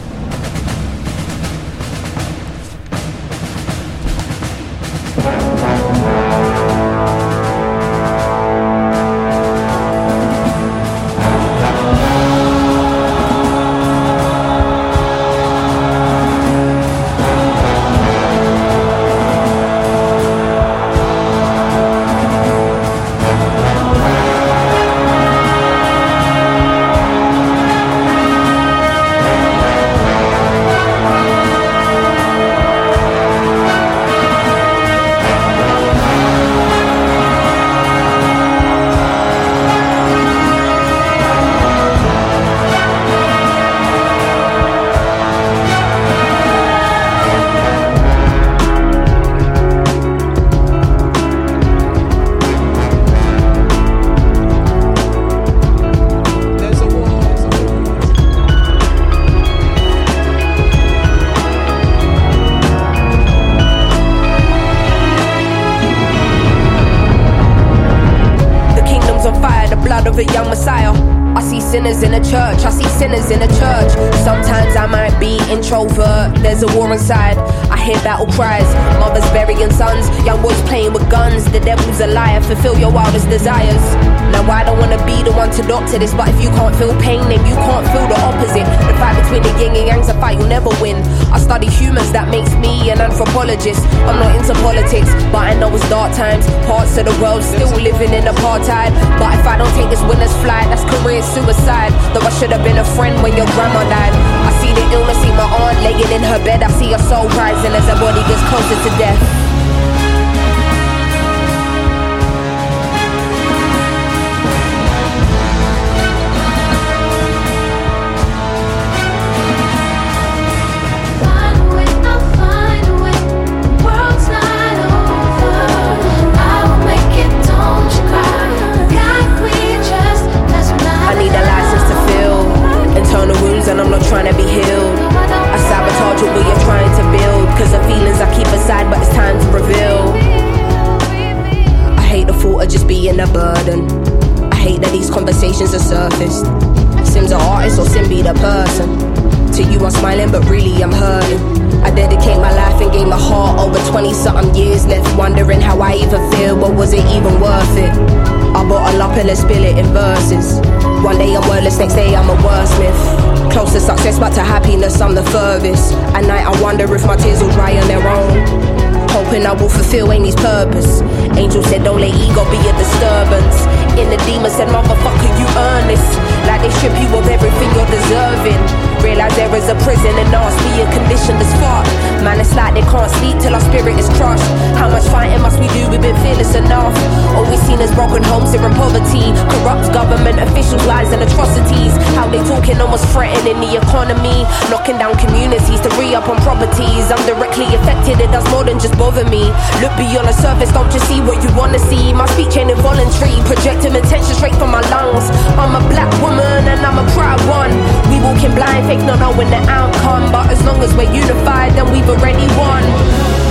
This, but if you can't feel pain, surfaced. Sim's an artist or Sim be the person. To you I'm smiling, but really I'm hurting. I dedicate my life and gave my heart over 20 something years left, wondering how I even feel, but was it even worth it? I bottle up and let's spill it in verses. One day I'm wordless, next day I'm a wordsmith. Close to success, but to happiness I'm the furthest. At night I wonder if my tears will dry on their own. Hoping I will fulfill Amy's purpose. Angel said, don't let ego be a disturbance. In the demon said, motherfucker, you earn this. Like they strip you of everything you're deserving. Realize there is a prison and me a condition that's fuck. Man, it's like they can't sleep till our spirit is crushed. How much fighting must we do? We've been fearless enough. All we seen is broken homes here in poverty. Corrupt government officials, lies and atrocities. How they talking almost threatening the economy. Knocking down communities to re up on properties. I'm directly affected, it does more than just bother me. Look beyond the surface, don't just see what you wanna see. My speech ain't involuntary, projecting attention straight from my lungs. I'm a black woman and I'm a proud one. We walking blind, faith not knowing the outcome. But as long as we're unified, then we've already won.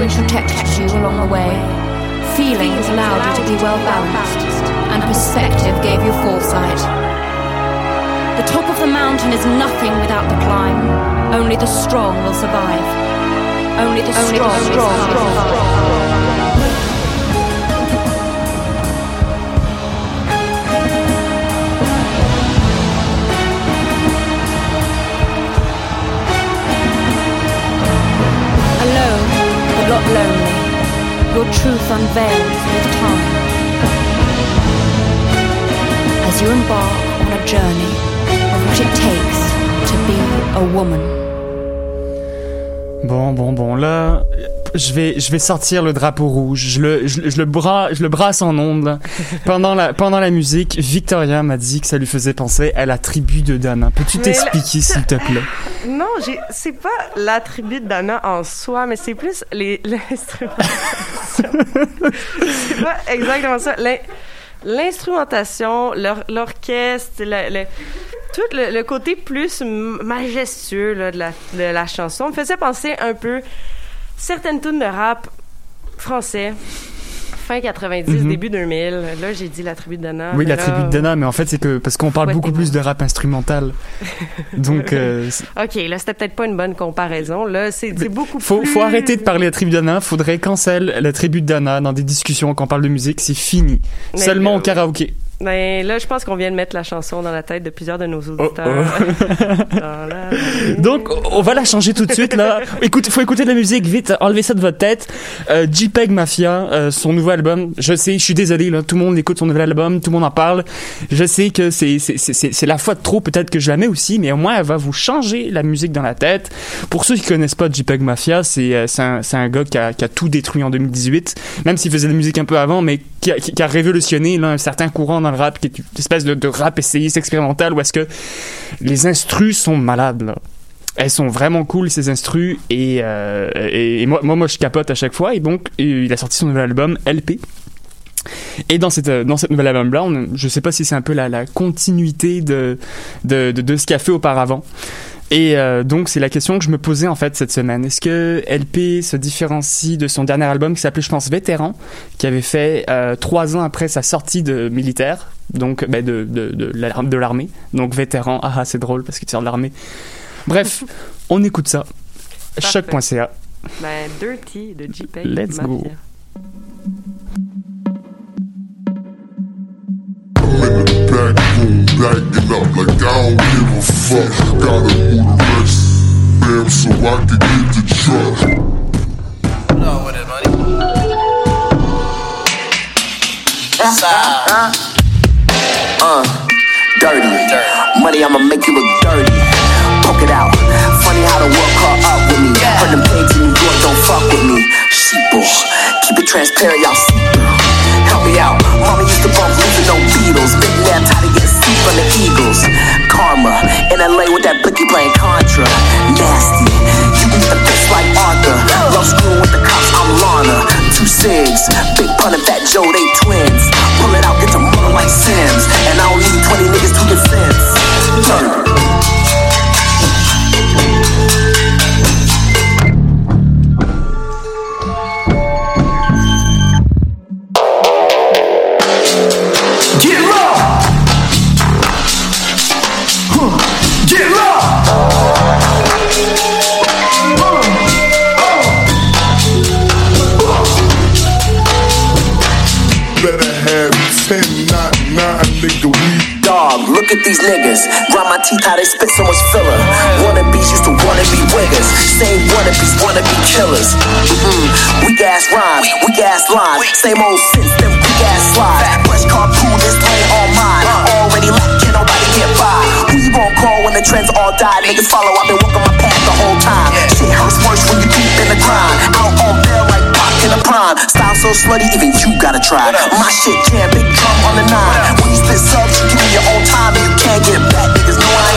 Protected you along the way. Feelings allowed you to be well balanced. And perspective gave you foresight. The top of the mountain is nothing without the climb. Only the strong will survive. Only the strong, will survive. Là, je vais, je vais sortir le drapeau rouge. Je le, je, je le, bras, je le brasse en ondes. <laughs> Pendant la, pendant la musique, Victoria m'a dit que ça lui faisait penser à la tribu de Dana. Peux-tu t'expliquer, s'il te plaît? <laughs> Non, c'est pas l'attribut de Dana en soi, mais c'est plus les, <laughs> l'instrumentation. c'est pas exactement ça. L'in- l'instrumentation, l'or- l'orchestre, le, le- tout le, le côté plus majestueux là, de, la, de la chanson me faisait penser un peu certaines tunes de rap français. Fin 90, Mhm. début 2000. Là, j'ai dit la tribu de Dana. Oui, la là, tribu de Dana, mais en fait, c'est que, parce qu'on parle beaucoup plus de rap instrumental. <laughs> Donc, euh, OK, là, c'était peut-être pas une bonne comparaison. Là, c'est c'est beaucoup faut, plus... faut arrêter de parler de la tribu de Dana. Faudrait cancel la tribu de Dana dans des discussions quand on parle de musique. C'est fini. Mais Seulement là, au karaoké. Ben, là, je pense qu'on vient de mettre la chanson dans la tête de plusieurs de nos auditeurs. <laughs> Dans la- <laughs> Donc, on va la changer tout de suite, là. Écoute, faut écouter de la musique, vite, enlevez ça de votre tête. Euh, JPEG Mafia, euh, son nouveau album. Je sais, je suis désolé, là. Tout le monde écoute son nouvel album, tout le monde en parle. Je sais que c'est, c'est, c'est, c'est la fois de trop, peut-être que je la mets aussi, mais au moins, elle va vous changer la musique dans la tête. Pour ceux qui connaissent pas JPEG Mafia, c'est, euh, c'est un, c'est un gars qui a, qui a tout détruit en 2018. Même s'il faisait de la musique un peu avant, mais qui a, qui a révolutionné, là, un certain courant dans rap, qui est une espèce de, rap essayiste expérimental, où est-ce que les instrus sont malades, là. Elles sont vraiment cool, ces instrus, et, euh, et, moi, moi, je capote à chaque fois, et donc, il a sorti son nouvel album, LP. Et dans cette, dans cette nouvelle album-là, on- je sais pas si c'est un peu la, la continuité de, de, de, de ce qu'il a fait auparavant. Et euh, donc, c'est la question que je me posais en fait cette semaine. Est-ce que LP se différencie de son dernier album qui s'appelait, je pense, Vétéran, qui avait fait euh, trois ans après sa sortie de militaire, donc ben, de, de, de, l'ar- de l'armée. Donc, Vétéran, ah, ah, c'est drôle parce que tu sors de l'armée. Bref, <laughs> on écoute ça. Choc.ca. Ben, Dirty de JPEG. Let's go. Room, backing up like I don't give a fuck. Gotta move the rest, bam, so I can get the truck. No, with it, money. Uh, dirty. Money, I'ma make you look dirty. Poke it out. Funny how the world caught up with me. Heard them pigs in New York don't fuck with me. Sheeple. Keep it transparent, y'all see. Help me out. Mama used to bump losing no Beatles. Big man tired of getting sleep from the Eagles. Karma. In LA with that blicky playing Contra. Nasty. You beat the fist like Arthur. Love screwing with the cops, I'm Lana. Two cigs. Big pun and Fat Joe, they twins. Pull it out, get to mother like Sims. And I don't need 20 niggas to defense. Dirt. At these niggas. Grind my teeth how they spit so much filler. Wannabes used to wanna be wiggers. Same wannabes wanna be killers. Mm-mm. Weak ass rhymes, weak ass lines. Same old sense, them weak ass slides. Fresh carpool, this lane all mine. Already left, can nobody get by. Who you gon' call when the trends all die? Niggas follow, I've been walking so slutty, even you gotta try. My shit jam, big drum on the nine. When you spit subs, you give me your own time and you can't get back. Niggas know I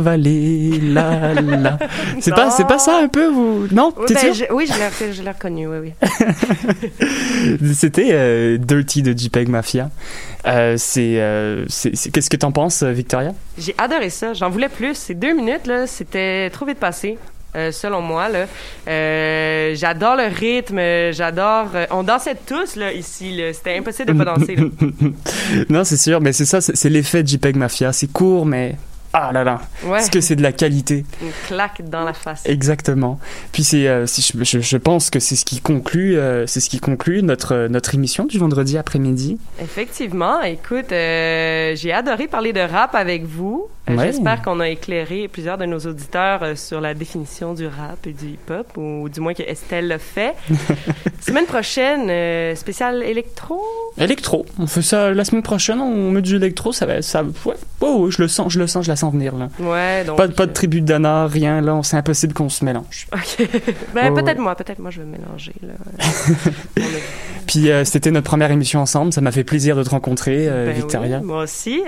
vallée, la la. <laughs> C'est pas, c'est pas ça un peu vous? Non, Oui, t'es ben, sûr? je- oui, je l'ai- je l'ai reconnu, oui, oui. <laughs> C'était euh, Dirty de JPEG Mafia. Euh, c'est, euh, c'est, qu'est-ce que t'en penses, Victoria? J'ai adoré ça. J'en voulais plus. Ces deux minutes, là, c'était trop vite passé. euh, selon moi, là. Euh, j'adore le rythme, j'adore. euh, on dansait tous, là, ici, là. C'était impossible de pas danser, là. <laughs> non, c'est sûr, mais c'est ça, c'est, c'est l'effet de JPEG Mafia. C'est court, mais ah là là, Ouais. est-ce que c'est de la qualité Une claque dans la face. Exactement. Puis c'est, euh, je, je, je pense que c'est ce qui conclut, euh, c'est ce qui conclut notre notre émission du vendredi après-midi. Effectivement, écoute, euh, j'ai adoré parler de rap avec vous. Euh, Ouais. J'espère qu'on a éclairé plusieurs de nos auditeurs euh, sur la définition du rap et du hip-hop, ou du moins que Estelle l'a fait. <laughs> Semaine prochaine, euh, spécial électro? Électro, on fait ça la semaine prochaine, on met du électro, ça va, ça, ouais, ouais, je le sens, je le sens, je la sens venir là. Ouais, donc. Pas, de- pas de tribu d'Anna, rien là, c'est impossible qu'on se mélange. Ok. <laughs> ben, peut-être ouais. moi, peut-être moi, je vais me mélanger. Là. <laughs> Puis c'était notre première émission ensemble, ça m'a fait plaisir de te rencontrer, Ben Victoria. oui, moi aussi.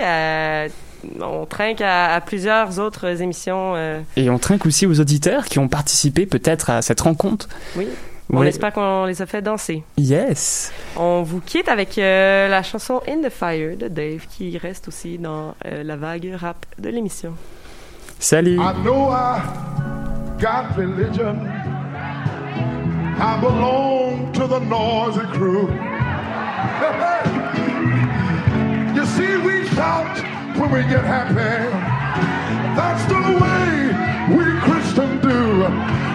On trinque à, à plusieurs autres émissions. euh, Et on trinque aussi aux auditeurs qui ont participé peut-être à cette rencontre. oui. On Ouais. espère qu'on les a fait danser. Yes. On vous quitte avec euh, la chanson In the Fire de Dave qui reste aussi dans euh, la vague rap de l'émission. Salut. I know I got religion. I belong to the noisy crew. <laughs> you see, we shout when we get happy. That's the way we Christians do.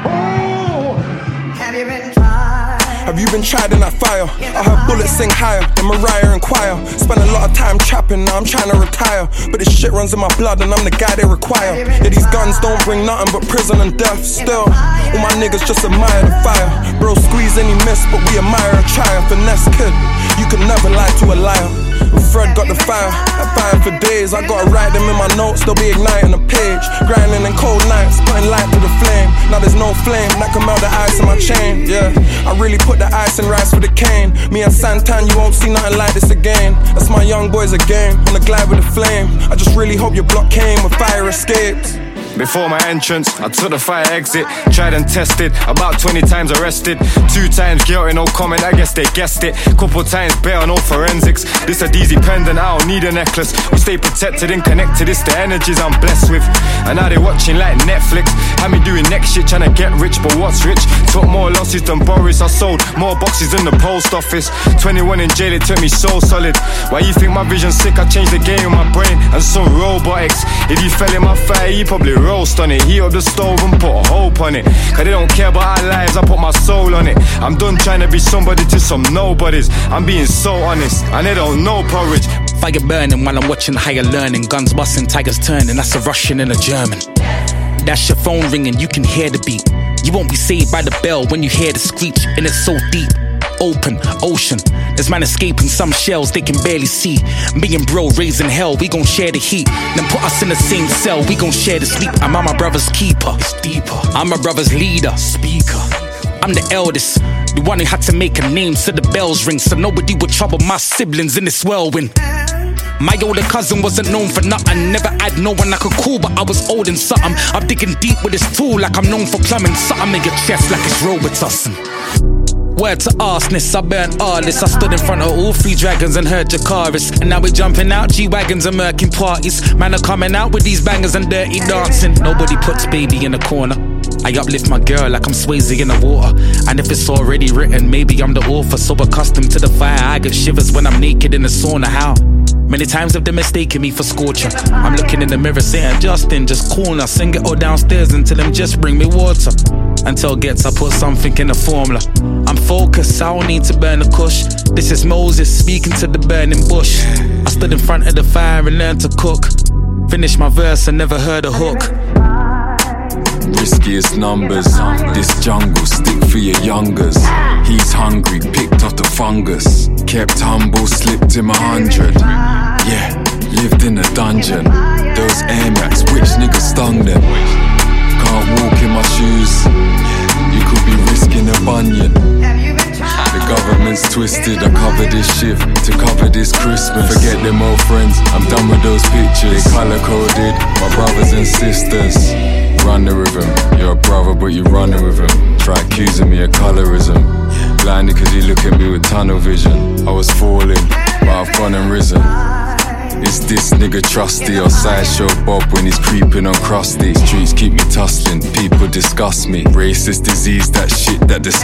Oh, Have you been tried? Have you been tried in that fire? I heard bullets sing higher than Mariah and choir. Spent a lot of time trapping, now I'm trying to retire. But this shit runs in my blood and I'm the guy they require. Yeah, these guns don't bring nothing but prison and death. Still, all my niggas just admire the fire. Bro, squeeze any miss, but we admire a triumph. Finesse kid, you can never lie to a liar. Fred got the fire, I fire for days. I gotta write them in my notes, they'll be igniting the page. Grinding in cold nights, putting light to the flame. Now there's no flame that can melt the ice in my chain. Yeah, I really put the ice and rice for the cane. Me and Santan, you won't see nothing like this again. That's my young boys again, on the glide with the flame. I just really hope your block came with fire escapes. Before my entrance, I took the fire exit, tried and tested, about 20 times arrested. Two times guilty, no comment, I guess they guessed it. Couple times better, no forensics. This a DZ pendant, I don't need a necklace. We stay protected and connected, it's the energies I'm blessed with. And now they watching like Netflix. Had me doing next shit, trying to get rich, but what's rich? Took more losses than Boris, I sold more boxes than the post office. 21 in jail, it took me so solid. Why you think my vision's sick? I changed the game with my brain and some robotics. If you fell in my fire, you probably roast on it. Heat up the stove and put hope on it. Cause they don't care about our lives, I put my soul on it. I'm done trying to be somebody to some nobodies. I'm being so honest, and they don't know porridge. Fire burning while I'm watching higher learning. Guns busting, tigers turning. That's a Russian and a German. That's your phone ringing, you can hear the beat. You won't be saved by the bell when you hear the screech, and it's so deep. Open ocean. There's man escaping some shells they can barely see. Me and bro raising hell, we gon' share the heat. Then put us in the same cell, we gon' share the sleep. I'm my brother's keeper. It's deeper. I'm my brother's leader. Speaker. I'm the eldest, the one who had to make a name so the bells ring, so nobody would trouble my siblings in this whirlwind. My older cousin wasn't known for nothing. Never had no one I could call, but I was old and something. I'm digging deep with this tool like I'm known for plumbing. Something in your chest like it's Robitussin. Word to arseness, I burnt artists. I stood in front of all three dragons and heard Jakaris. And now we're jumping out G Wagons and murking parties. Man are coming out with these bangers and dirty dancing. Nobody puts baby in the corner. I uplift my girl like I'm Swayze in the water. And if it's already written, maybe I'm the author. So accustomed to the fire, I get shivers when I'm naked in the sauna. How? Many times have they mistaken me for scorcher. I'm looking in the mirror saying, Justin, just us and get all downstairs tell them just bring me water. Until gets I put something in the formula. I'm focused, I don't need to burn the kush. This is Moses speaking to the burning bush. I stood in front of the fire and learned to cook. Finished my verse and never heard a hook. Riskiest numbers. This jungle stick for your youngers. He's hungry, picked off the fungus. Kept humble, slipped him a hundred. Yeah, lived in a dungeon. Those Air Max, which nigga stung them? Can't walk in my shoes. You could be risking a bunion. The government's twisted. I cover this shift to cover this Christmas. Forget them old friends. I'm done with those pictures. They color coded. My brothers and sisters. Run the rhythm. You're a brother, but you running with him. Try accusing me of colorism. Blinded cause you look at me with tunnel vision. I was falling, but I've gone and risen. Is this nigga trusty or sideshow Bob when he's creeping on crusty? Streets keep me tussling, people disgust me. Racist disease, that shit that disgusts